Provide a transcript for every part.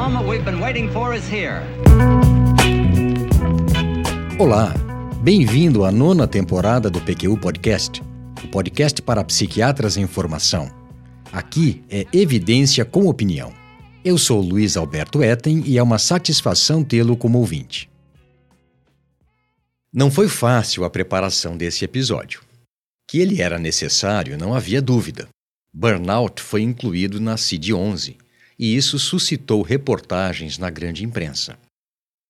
moment we've been waiting for is here. Olá, bem-vindo à nona temporada do PQU Podcast, o podcast para psiquiatras em formação. Aqui é evidência com opinião. Eu sou Luiz Alberto Etten e é uma satisfação tê-lo como ouvinte. Não foi fácil a preparação desse episódio. Que ele era necessário, não havia dúvida. Burnout foi incluído na CID-11 e isso suscitou reportagens na grande imprensa.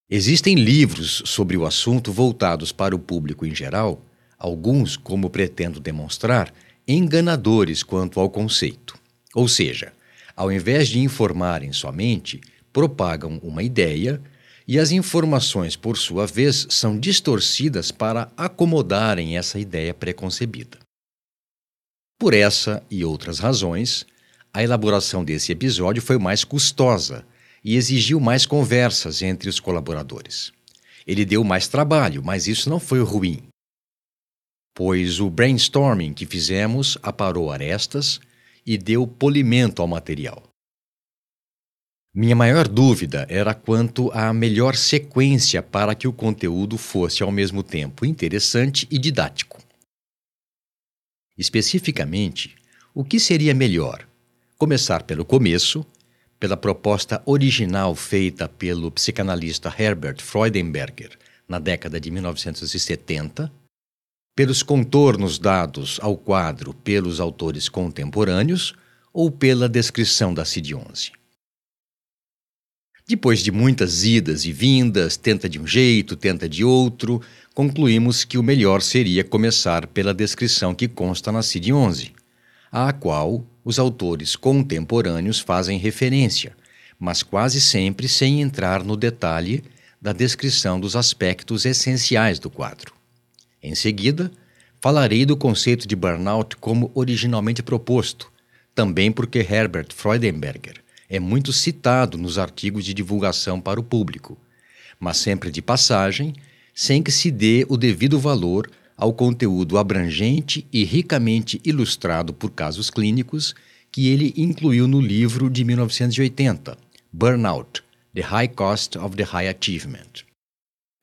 Existem livros sobre o assunto voltados para o público em geral, alguns, como pretendo demonstrar, enganadores quanto ao conceito. Ou seja, ao invés de informarem somente, propagam uma ideia e as informações, por sua vez, são distorcidas para acomodarem essa ideia preconcebida. Por essa e outras razões, a elaboração desse episódio foi mais custosa e exigiu mais conversas entre os colaboradores. Ele deu mais trabalho, mas isso não foi ruim, pois o brainstorming que fizemos aparou arestas e deu polimento ao material. Minha maior dúvida era quanto à melhor sequência para que o conteúdo fosse ao mesmo tempo interessante e didático. Especificamente, o que seria melhor? Começar pelo começo, pela proposta original feita pelo psicanalista Herbert Freudenberger na década de 1970, pelos contornos dados ao quadro pelos autores contemporâneos ou pela descrição da CID-11. Depois de muitas idas e vindas, tenta de um jeito, tenta de outro, concluímos que o melhor seria começar pela descrição que consta na CID-11, à qual os autores contemporâneos fazem referência, mas quase sempre sem entrar no detalhe da descrição dos aspectos essenciais do quadro. Em seguida, falarei do conceito de burnout como originalmente proposto, também porque Herbert Freudenberger é muito citado nos artigos de divulgação para o público, mas sempre de passagem, sem que se dê o devido valor ao conteúdo abrangente e ricamente ilustrado por casos clínicos que ele incluiu no livro de 1980, Burnout: The High Cost of the High Achievement.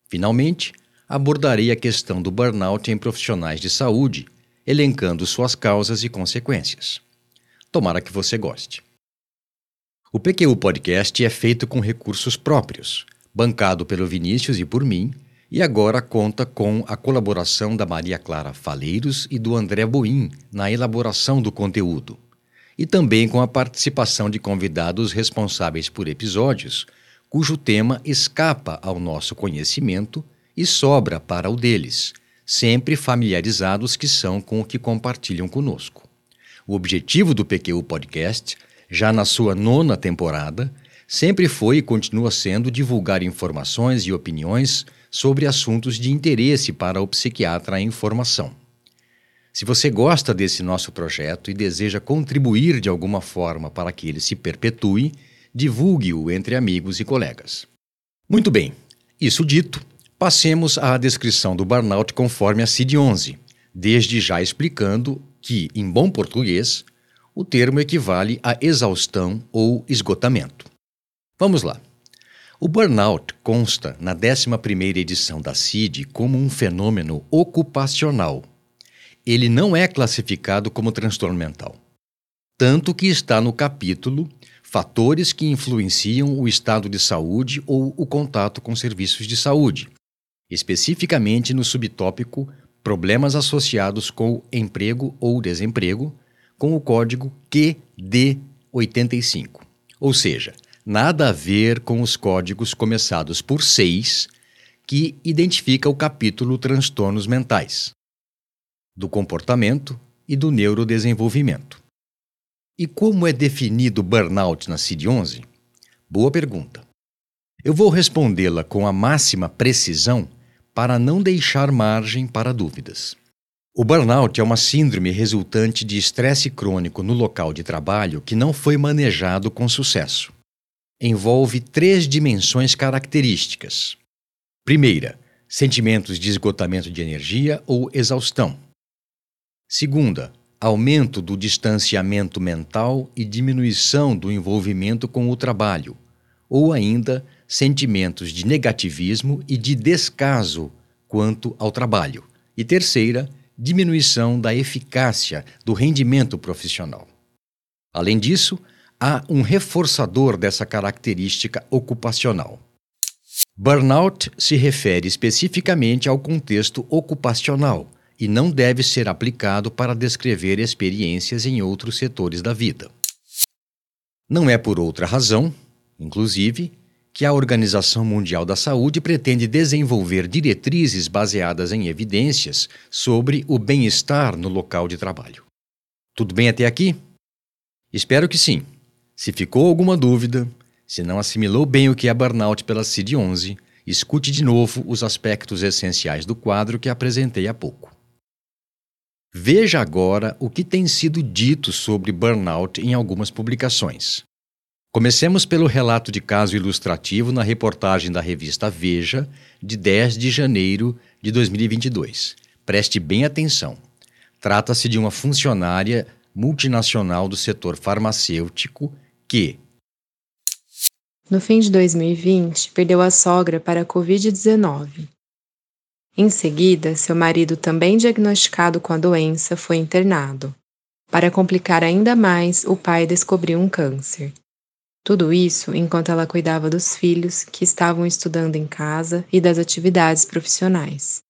Finalmente, abordarei a questão do burnout em profissionais de saúde, elencando suas causas e consequências. Tomara que você goste. O PQU Podcast é feito com recursos próprios, bancado pelo Vinícius e por mim, e agora conta com a colaboração da Maria Clara Faleiros e do André Boim na elaboração do conteúdo, e também com a participação de convidados responsáveis por episódios cujo tema escapa ao nosso conhecimento e sobra para o deles, sempre familiarizados que são com o que compartilham conosco. O objetivo do PQU Podcast já na sua nona temporada, sempre foi e continua sendo divulgar informações e opiniões sobre assuntos de interesse para o psiquiatra em formação. Se você gosta desse nosso projeto e deseja contribuir de alguma forma para que ele se perpetue, divulgue-o entre amigos e colegas. Muito bem, isso dito, passemos à descrição do burnout conforme a CID-11, desde já explicando que, em bom português, o termo equivale a exaustão ou esgotamento. Vamos lá. O burnout consta na 11ª edição da CID como um fenômeno ocupacional. Ele não é classificado como transtorno mental. Tanto que está no capítulo Fatores que influenciam o estado de saúde ou o contato com serviços de saúde, especificamente no subtópico Problemas associados com emprego ou desemprego, com o código QD85. Ou seja, nada a ver com os códigos começados por 6, que identifica o capítulo Transtornos Mentais, do comportamento e do neurodesenvolvimento. E como é definido burnout na CID-11? Boa pergunta. Eu vou respondê-la com a máxima precisão para não deixar margem para dúvidas. O burnout é uma síndrome resultante de estresse crônico no local de trabalho que não foi manejado com sucesso. Envolve três dimensões características. Primeira, sentimentos de esgotamento de energia ou exaustão. Segunda, aumento do distanciamento mental e diminuição do envolvimento com o trabalho, ou ainda sentimentos de negativismo e de descaso quanto ao trabalho. E terceira, diminuição da eficácia do rendimento profissional. Além disso, há um reforçador dessa característica ocupacional. Burnout se refere especificamente ao contexto ocupacional e não deve ser aplicado para descrever experiências em outros setores da vida. Não é por outra razão, inclusive, que a Organização Mundial da Saúde pretende desenvolver diretrizes baseadas em evidências sobre o bem-estar no local de trabalho. Tudo bem até aqui? Espero que sim. Se ficou alguma dúvida, se não assimilou bem o que é burnout pela CID-11, escute de novo os aspectos essenciais do quadro que apresentei há pouco. Veja agora o que tem sido dito sobre burnout em algumas publicações. Comecemos pelo relato de caso ilustrativo na reportagem da revista Veja, de 10 de janeiro de 2022. Preste bem atenção. Trata-se de uma funcionária multinacional do setor farmacêutico que, no fim de 2020, perdeu a sogra para a Covid-19. Em seguida, seu marido, também diagnosticado com a doença, foi internado. Para complicar ainda mais, o pai descobriu um câncer. Tudo isso enquanto ela cuidava dos filhos que estavam estudando em casa e das atividades profissionais.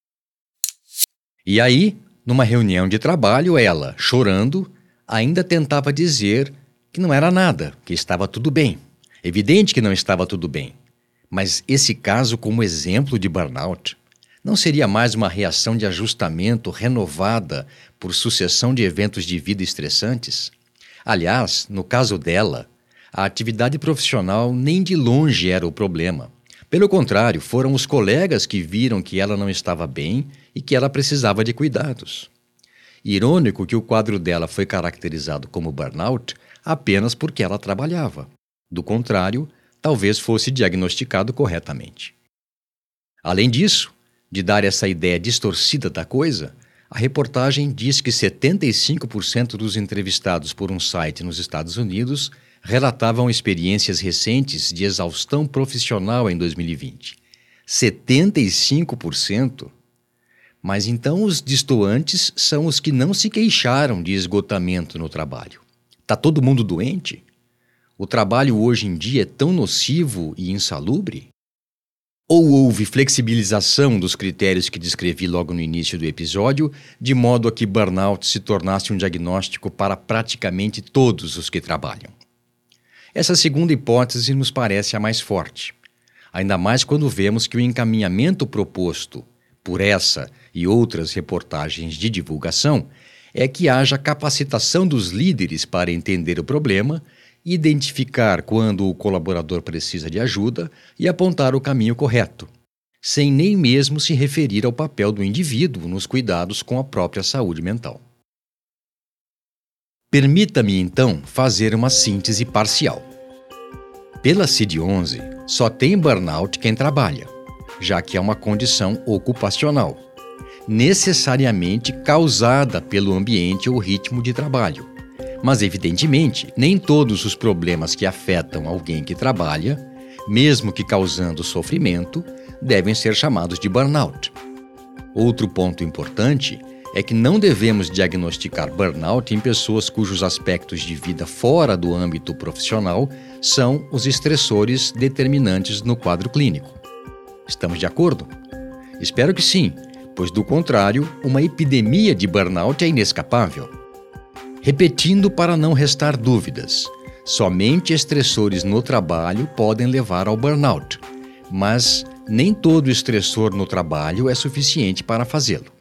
E aí, numa reunião de trabalho, ela, chorando, ainda tentava dizer que não era nada, que estava tudo bem. Evidente que não estava tudo bem. Mas esse caso, como exemplo de burnout, não seria mais uma reação de ajustamento renovada por sucessão de eventos de vida estressantes? Aliás, no caso dela, a atividade profissional nem de longe era o problema. Pelo contrário, foram os colegas que viram que ela não estava bem e que ela precisava de cuidados. Irônico que o quadro dela foi caracterizado como burnout apenas porque ela trabalhava. Do contrário, talvez fosse diagnosticado corretamente. Além disso, de dar essa ideia distorcida da coisa, a reportagem diz que 75% dos entrevistados por um site nos Estados Unidos relatavam experiências recentes de exaustão profissional em 2020. 75%? Mas então os distoantes são os que não se queixaram de esgotamento no trabalho. Tá todo mundo doente? O trabalho hoje em dia é tão nocivo e insalubre? Ou houve flexibilização dos critérios que descrevi logo no início do episódio, de modo a que burnout se tornasse um diagnóstico para praticamente todos os que trabalham? Essa segunda hipótese nos parece a mais forte, ainda mais quando vemos que o encaminhamento proposto por essa e outras reportagens de divulgação é que haja capacitação dos líderes para entender o problema, identificar quando o colaborador precisa de ajuda e apontar o caminho correto, sem nem mesmo se referir ao papel do indivíduo nos cuidados com a própria saúde mental. Permita-me então fazer uma síntese parcial. Pela CID-11, só tem burnout quem trabalha, já que é uma condição ocupacional, necessariamente causada pelo ambiente ou ritmo de trabalho. Mas, evidentemente, nem todos os problemas que afetam alguém que trabalha, mesmo que causando sofrimento, devem ser chamados de burnout. Outro ponto importante é que não devemos diagnosticar burnout em pessoas cujos aspectos de vida fora do âmbito profissional são os estressores determinantes no quadro clínico. Estamos de acordo? Espero que sim, pois do contrário, uma epidemia de burnout é inescapável. Repetindo para não restar dúvidas, somente estressores no trabalho podem levar ao burnout, mas nem todo estressor no trabalho é suficiente para fazê-lo.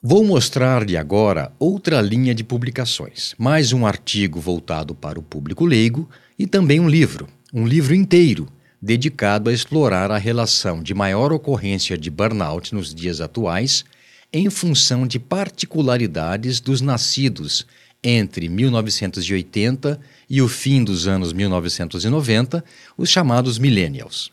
Vou mostrar-lhe agora outra linha de publicações, mais um artigo voltado para o público leigo e também um livro, um livro inteiro, dedicado a explorar a relação de maior ocorrência de burnout nos dias atuais em função de particularidades dos nascidos entre 1980 e o fim dos anos 1990, os chamados millennials.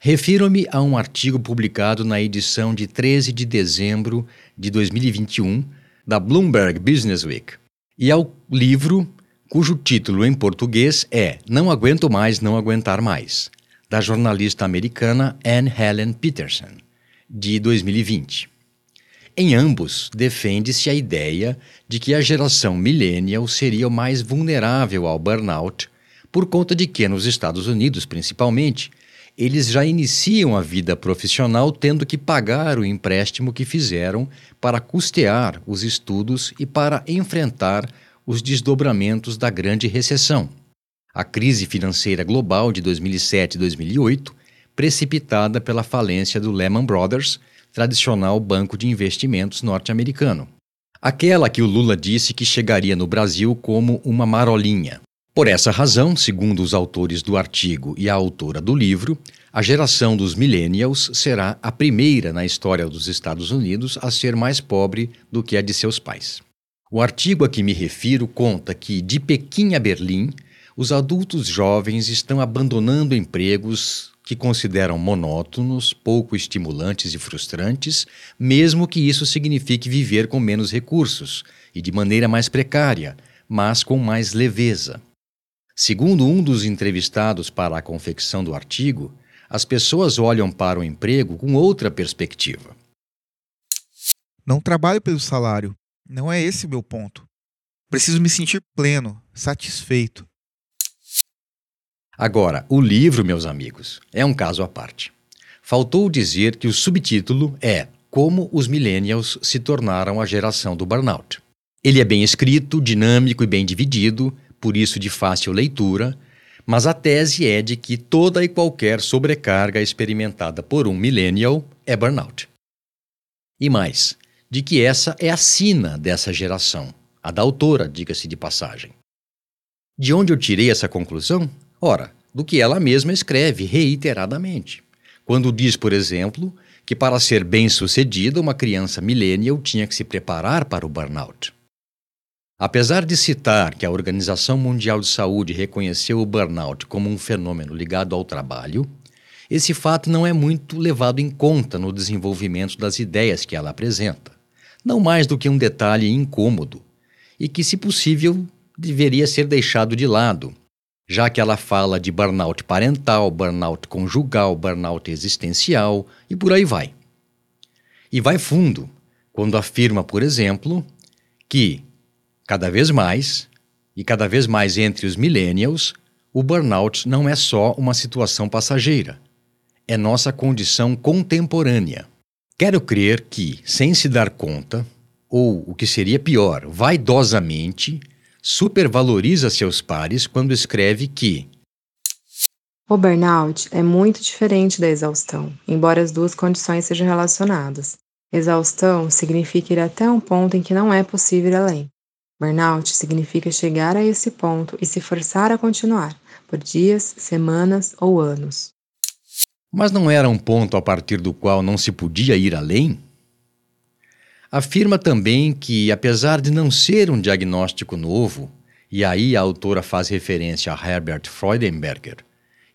Refiro-me a um artigo publicado na edição de 13 de dezembro de 2021 da Bloomberg Business Week e ao livro cujo título em português é Não Aguento Mais Não Aguentar Mais, da jornalista americana Anne Helen Peterson, de 2020. Em ambos, defende-se a ideia de que a geração millennial seria o mais vulnerável ao burnout, por conta de que, nos Estados Unidos principalmente, eles já iniciam a vida profissional tendo que pagar o empréstimo que fizeram para custear os estudos e para enfrentar os desdobramentos da grande recessão. A crise financeira global de 2007 e 2008, precipitada pela falência do Lehman Brothers tradicional banco de investimentos norte-americano. Aquela que o Lula disse que chegaria no Brasil como uma marolinha. Por essa razão, segundo os autores do artigo e a autora do livro, a geração dos millennials será a primeira na história dos Estados Unidos a ser mais pobre do que a de seus pais. O artigo a que me refiro conta que, de Pequim a Berlim, os adultos jovens estão abandonando empregos que consideram monótonos, pouco estimulantes e frustrantes, mesmo que isso signifique viver com menos recursos e de maneira mais precária, mas com mais leveza. Segundo um dos entrevistados para a confecção do artigo, as pessoas olham para o emprego com outra perspectiva. Não trabalho pelo salário. Não é esse meu ponto. Preciso me sentir pleno, satisfeito. Agora, o livro, meus amigos, é um caso à parte. Faltou dizer que o subtítulo é Como os Millennials se tornaram a geração do burnout. Ele é bem escrito, dinâmico e bem dividido, por isso de fácil leitura, mas a tese é de que toda e qualquer sobrecarga experimentada por um millennial é burnout. E mais, de que essa é a sina dessa geração, a da autora, diga-se de passagem. De onde eu tirei essa conclusão? Ora, do que ela mesma escreve reiteradamente. Quando diz, por exemplo, que para ser bem-sucedida, uma criança millennial tinha que se preparar para o burnout. Apesar de citar que a Organização Mundial de Saúde reconheceu o burnout como um fenômeno ligado ao trabalho, esse fato não é muito levado em conta no desenvolvimento das ideias que ela apresenta, não mais do que um detalhe incômodo e que, se possível, deveria ser deixado de lado, já que ela fala de burnout parental, burnout conjugal, burnout existencial e por aí vai. E vai fundo quando afirma, por exemplo, que cada vez mais e cada vez mais entre os millennials, o burnout não é só uma situação passageira, é nossa condição contemporânea. Quero crer que, sem se dar conta, ou o que seria pior, vaidosamente, supervaloriza seus pares quando escreve que o burnout é muito diferente da exaustão, embora as duas condições sejam relacionadas. Exaustão significa ir até um ponto em que não é possível ir além. Burnout significa chegar a esse ponto e se forçar a continuar, por dias, semanas ou anos. Mas não era um ponto a partir do qual não se podia ir além? Afirma também que, apesar de não ser um diagnóstico novo, e aí a autora faz referência a Herbert Freudenberger,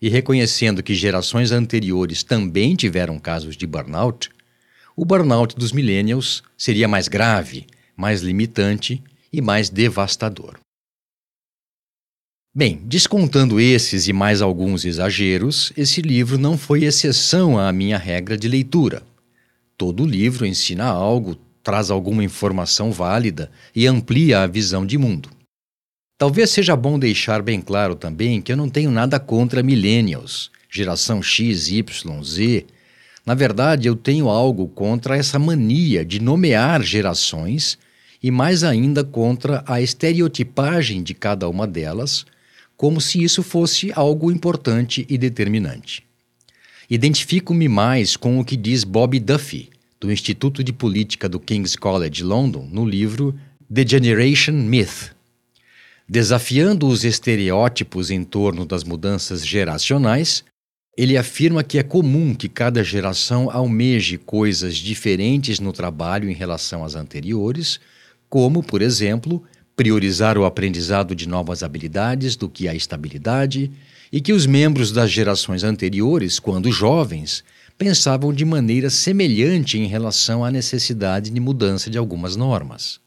e reconhecendo que gerações anteriores também tiveram casos de burnout, o burnout dos millennials seria mais grave, mais limitante e mais devastador. Bem, descontando esses e mais alguns exageros, esse livro não foi exceção à minha regra de leitura. Todo livro ensina algo, traz alguma informação válida e amplia a visão de mundo. Talvez seja bom deixar bem claro também que eu não tenho nada contra millennials, geração X, Y, Z. Na verdade, eu tenho algo contra essa mania de nomear gerações e mais ainda contra a estereotipagem de cada uma delas, como se isso fosse algo importante e determinante. Identifico-me mais com o que diz Bob Duffy, do Instituto de Política do King's College London no livro The Generation Myth. Desafiando os estereótipos em torno das mudanças geracionais, ele afirma que é comum que cada geração almeje coisas diferentes no trabalho em relação às anteriores, como, por exemplo, priorizar o aprendizado de novas habilidades do que a estabilidade, e que os membros das gerações anteriores, quando jovens, pensavam de maneira semelhante em relação à necessidade de mudança de algumas normas.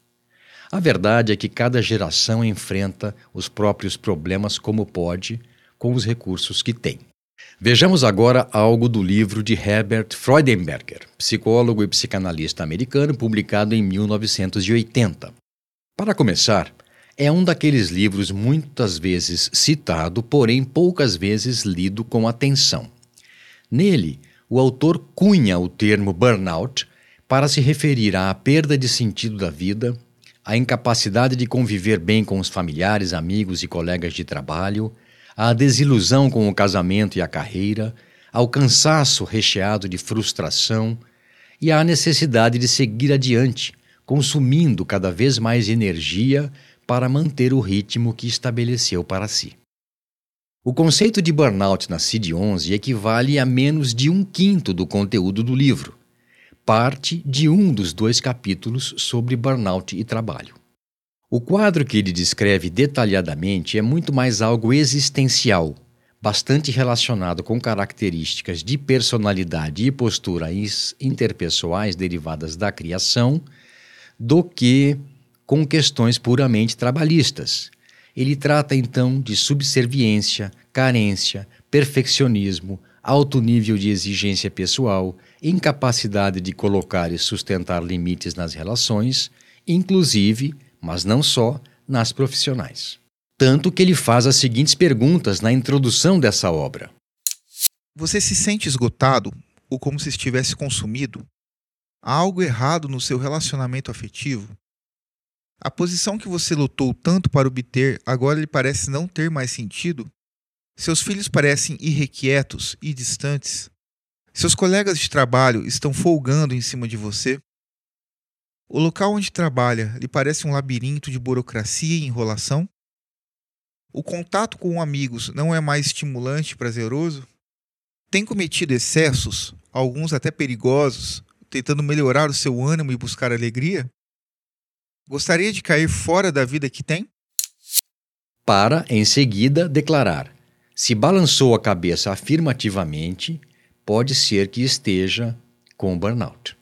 A verdade é que cada geração enfrenta os próprios problemas como pode, com os recursos que tem. Vejamos agora algo do livro de Herbert Freudenberger, psicólogo e psicanalista americano, publicado em 1980. Para começar, é um daqueles livros muitas vezes citado, porém poucas vezes lido com atenção. Nele, o autor cunha o termo burnout para se referir à perda de sentido da vida, à incapacidade de conviver bem com os familiares, amigos e colegas de trabalho, à desilusão com o casamento e a carreira, ao cansaço recheado de frustração e à necessidade de seguir adiante, consumindo cada vez mais energia para manter o ritmo que estabeleceu para si. O conceito de burnout na CID-11 equivale a menos de um quinto do conteúdo do livro, parte de um dos dois capítulos sobre burnout e trabalho. O quadro que ele descreve detalhadamente é muito mais algo existencial, bastante relacionado com características de personalidade e posturas interpessoais derivadas da criação, do que com questões puramente trabalhistas. Ele trata então de subserviência, carência, perfeccionismo, alto nível de exigência pessoal, incapacidade de colocar e sustentar limites nas relações, inclusive, mas não só, nas profissionais. Tanto que ele faz as seguintes perguntas na introdução dessa obra: Você se sente esgotado ou como se estivesse consumido? Há algo errado no seu relacionamento afetivo? A posição que você lutou tanto para obter agora lhe parece não ter mais sentido? Seus filhos parecem irrequietos e distantes? Seus colegas de trabalho estão folgando em cima de você? O local onde trabalha lhe parece um labirinto de burocracia e enrolação? O contato com amigos não é mais estimulante e prazeroso? Tem cometido excessos, alguns até perigosos, tentando melhorar o seu ânimo e buscar alegria? Gostaria de cair fora da vida que tem? Para, em seguida, declarar: se balançou a cabeça afirmativamente, pode ser que esteja com burnout.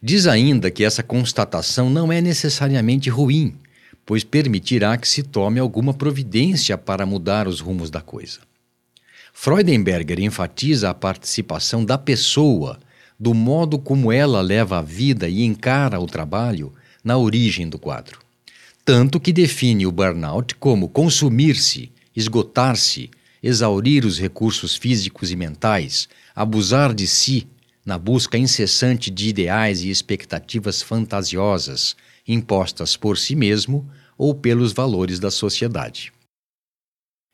Diz ainda que essa constatação não é necessariamente ruim, pois permitirá que se tome alguma providência para mudar os rumos da coisa. Freudenberger enfatiza a participação da pessoa, do modo como ela leva a vida e encara o trabalho, na origem do quadro. Tanto que define o burnout como consumir-se, esgotar-se, exaurir os recursos físicos e mentais, abusar de si na busca incessante de ideais e expectativas fantasiosas impostas por si mesmo ou pelos valores da sociedade.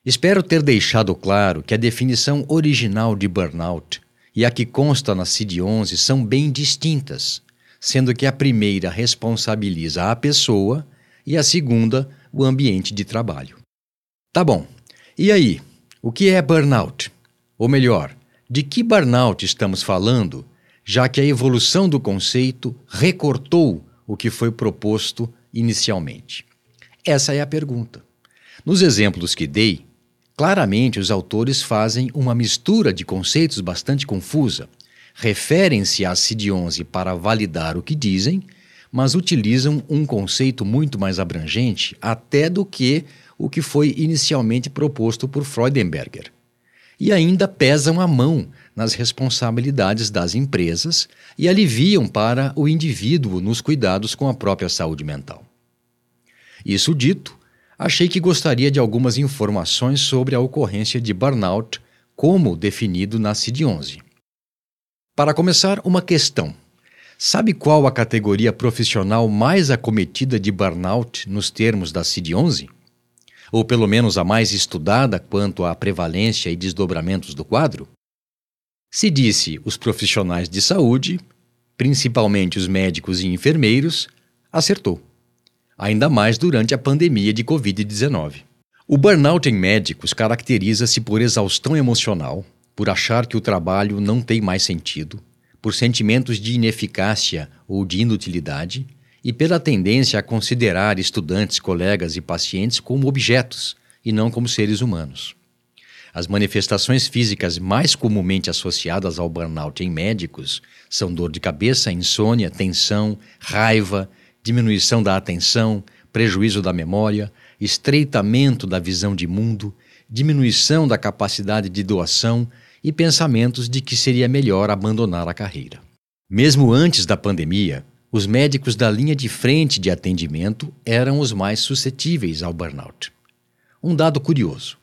Espero ter deixado claro que a definição original de burnout e a que consta na CID-11 são bem distintas, sendo que a primeira responsabiliza a pessoa e a segunda o ambiente de trabalho. Tá bom. E aí, o que é burnout? Ou melhor, de que burnout estamos falando, já que a evolução do conceito recortou o que foi proposto inicialmente? Essa é a pergunta. Nos exemplos que dei, claramente os autores fazem uma mistura de conceitos bastante confusa referem-se à CID-11 para validar o que dizem, mas utilizam um conceito muito mais abrangente até do que o que foi inicialmente proposto por Freudenberger. E ainda pesam a mão nas responsabilidades das empresas e aliviam para o indivíduo nos cuidados com a própria saúde mental. Isso dito, achei que gostaria de algumas informações sobre a ocorrência de burnout, como definido na CID-11. Para começar, uma questão. Sabe qual a categoria profissional mais acometida de burnout nos termos da CID-11? Ou pelo menos a mais estudada quanto à prevalência e desdobramentos do quadro? Se disse os profissionais de saúde, principalmente os médicos e enfermeiros, acertou. Ainda mais durante a pandemia de Covid-19. O burnout em médicos caracteriza-se por exaustão emocional, por achar que o trabalho não tem mais sentido, por sentimentos de ineficácia ou de inutilidade e pela tendência a considerar estudantes, colegas e pacientes como objetos e não como seres humanos. As manifestações físicas mais comumente associadas ao burnout em médicos são dor de cabeça, insônia, tensão, raiva, diminuição da atenção, prejuízo da memória, estreitamento da visão de mundo, diminuição da capacidade de doação e pensamentos de que seria melhor abandonar a carreira. Mesmo antes da pandemia, os médicos da linha de frente de atendimento eram os mais suscetíveis ao burnout. Um dado curioso: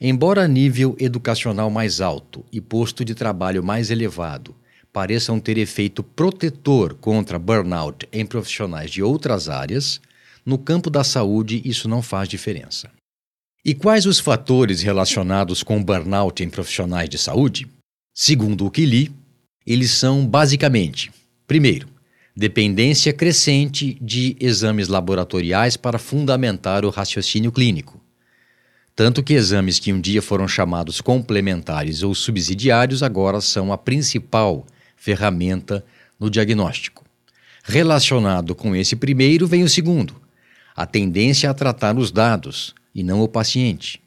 embora nível educacional mais alto e posto de trabalho mais elevado pareçam ter efeito protetor contra burnout em profissionais de outras áreas, no campo da saúde isso não faz diferença. E quais os fatores relacionados com burnout em profissionais de saúde? Segundo o que li, eles são basicamente: primeiro, dependência crescente de exames laboratoriais para fundamentar o raciocínio clínico. Tanto que exames que um dia foram chamados complementares ou subsidiários agora são a principal ferramenta no diagnóstico. Relacionado com esse primeiro vem o segundo, a tendência a tratar os dados e não o paciente.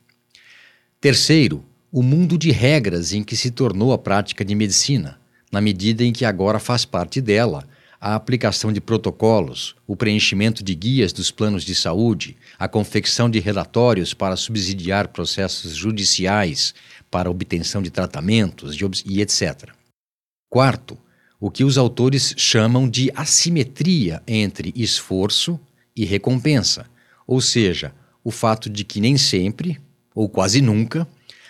Terceiro, o mundo de regras em que se tornou a prática de medicina, na medida em que agora faz parte dela a aplicação de protocolos, o preenchimento de guias dos planos de saúde, a confecção de relatórios para subsidiar processos judiciais para obtenção de tratamentos e etc. Quarto, o que os autores chamam de assimetria entre esforço e recompensa, ou seja, o fato de que nem sempre, ou quase nunca,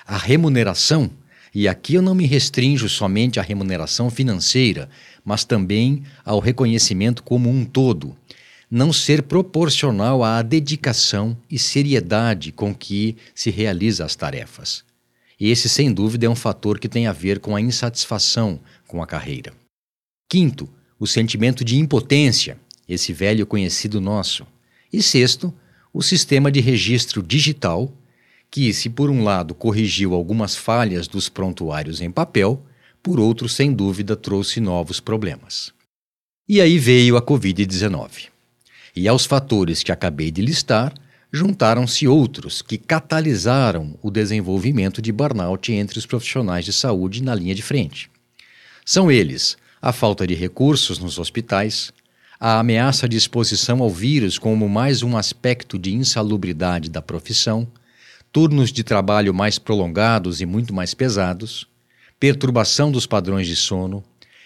a remuneração, e aqui eu não me restringo somente à remuneração financeira, mas também ao reconhecimento como um todo, não ser proporcional à dedicação e seriedade com que se realiza as tarefas. Esse, sem dúvida, é um fator que tem a ver com a insatisfação com a carreira. Quinto, o sentimento de impotência, esse velho conhecido nosso. E sexto, o sistema de registro digital, que, se por um lado corrigiu algumas falhas dos prontuários em papel, por outro, sem dúvida, trouxe novos problemas. E aí veio a Covid-19. E aos fatores que acabei de listar, juntaram-se outros que catalisaram o desenvolvimento de burnout entre os profissionais de saúde na linha de frente. São eles a falta de recursos nos hospitais, a ameaça de exposição ao vírus como mais um aspecto de insalubridade da profissão, turnos de trabalho mais prolongados e muito mais pesados, perturbação dos padrões de sono,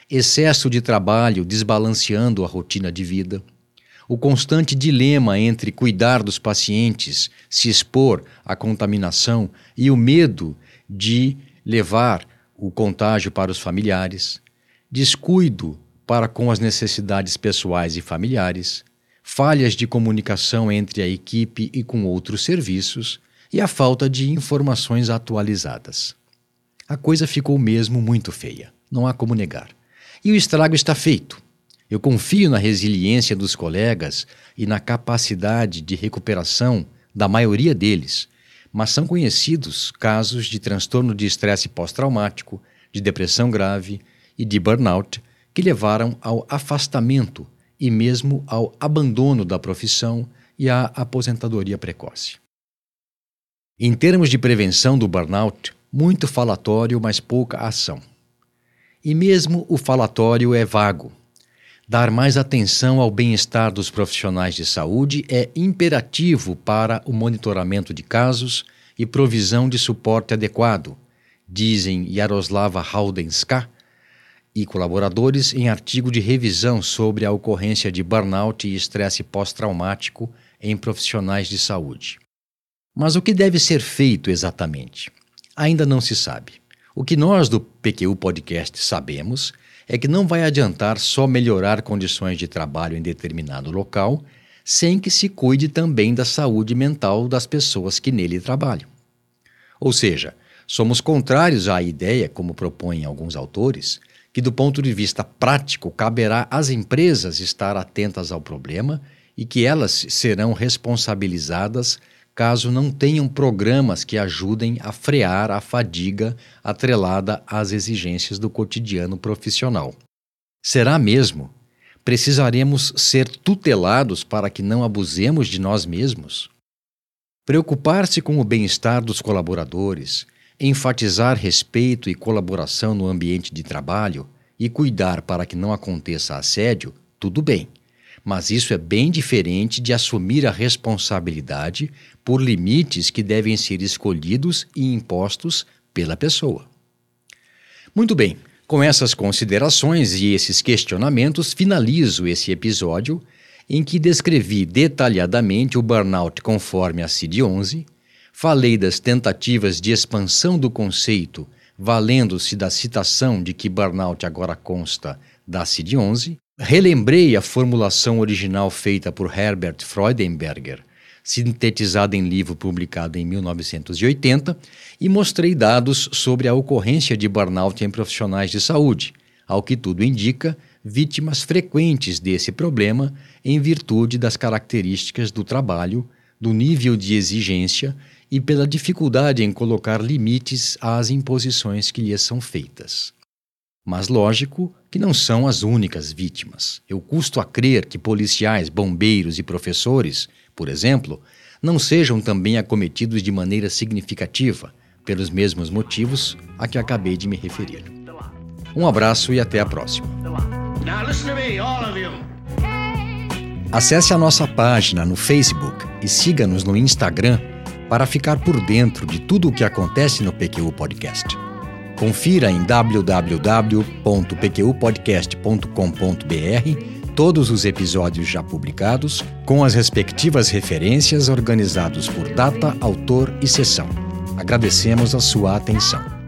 excesso de trabalho desbalanceando a rotina de vida o constante dilema entre cuidar dos pacientes, se expor à contaminação e o medo de levar o contágio para os familiares, descuido para com as necessidades pessoais e familiares, falhas de comunicação entre a equipe e com outros serviços e a falta de informações atualizadas. A coisa ficou mesmo muito feia, não há como negar. E o estrago está feito. Eu confio na resiliência dos colegas e na capacidade de recuperação da maioria deles, mas são conhecidos casos de transtorno de estresse pós-traumático, de depressão grave e de burnout que levaram ao afastamento e mesmo ao abandono da profissão e à aposentadoria precoce. Em termos de prevenção do burnout, muito falatório, mas pouca ação. E mesmo o falatório é vago Dar mais atenção ao bem-estar dos profissionais de saúde é imperativo para o monitoramento de casos e provisão de suporte adequado, dizem Yaroslava Haudenska e colaboradores em artigo de revisão sobre a ocorrência de burnout e estresse pós-traumático em profissionais de saúde. Mas o que deve ser feito exatamente? Ainda não se sabe. O que nós do PQU Podcast sabemos é que não vai adiantar só melhorar condições de trabalho em determinado local, sem que se cuide também da saúde mental das pessoas que nele trabalham. Ou seja, somos contrários à ideia, como propõem alguns autores, que do ponto de vista prático caberá às empresas estar atentas ao problema e que elas serão responsabilizadas caso não tenham programas que ajudem a frear a fadiga atrelada às exigências do cotidiano profissional. Será mesmo? Precisaremos ser tutelados para que não abusemos de nós mesmos? Preocupar-se com o bem-estar dos colaboradores, enfatizar respeito e colaboração no ambiente de trabalho e cuidar para que não aconteça assédio, tudo bem. mas isso é bem diferente de assumir a responsabilidade por limites que devem ser escolhidos e impostos pela pessoa. Muito bem, com essas considerações e esses questionamentos, finalizo esse episódio em que descrevi detalhadamente o burnout conforme a CID-11, falei das tentativas de expansão do conceito, valendo-se da citação de que burnout agora consta da CID-11, relembrei a formulação original feita por Herbert Freudenberger, sintetizada em livro publicado em 1980, e mostrei dados sobre a ocorrência de burnout em profissionais de saúde, ao que tudo indica, vítimas frequentes desse problema em virtude das características do trabalho, do nível de exigência e pela dificuldade em colocar limites às imposições que lhes são feitas. Mas lógico que não são as únicas vítimas. Eu custo a crer que policiais, bombeiros e professores, por exemplo, não sejam também acometidos de maneira significativa, pelos mesmos motivos a que acabei de me referir. Um abraço e até a próxima. Acesse a nossa página no Facebook e siga-nos no Instagram para ficar por dentro de tudo o que acontece no PQU Podcast. Confira em www.pqpodcast.com.br todos os episódios já publicados, com as respectivas referências organizados por data, autor e sessão. Agradecemos a sua atenção.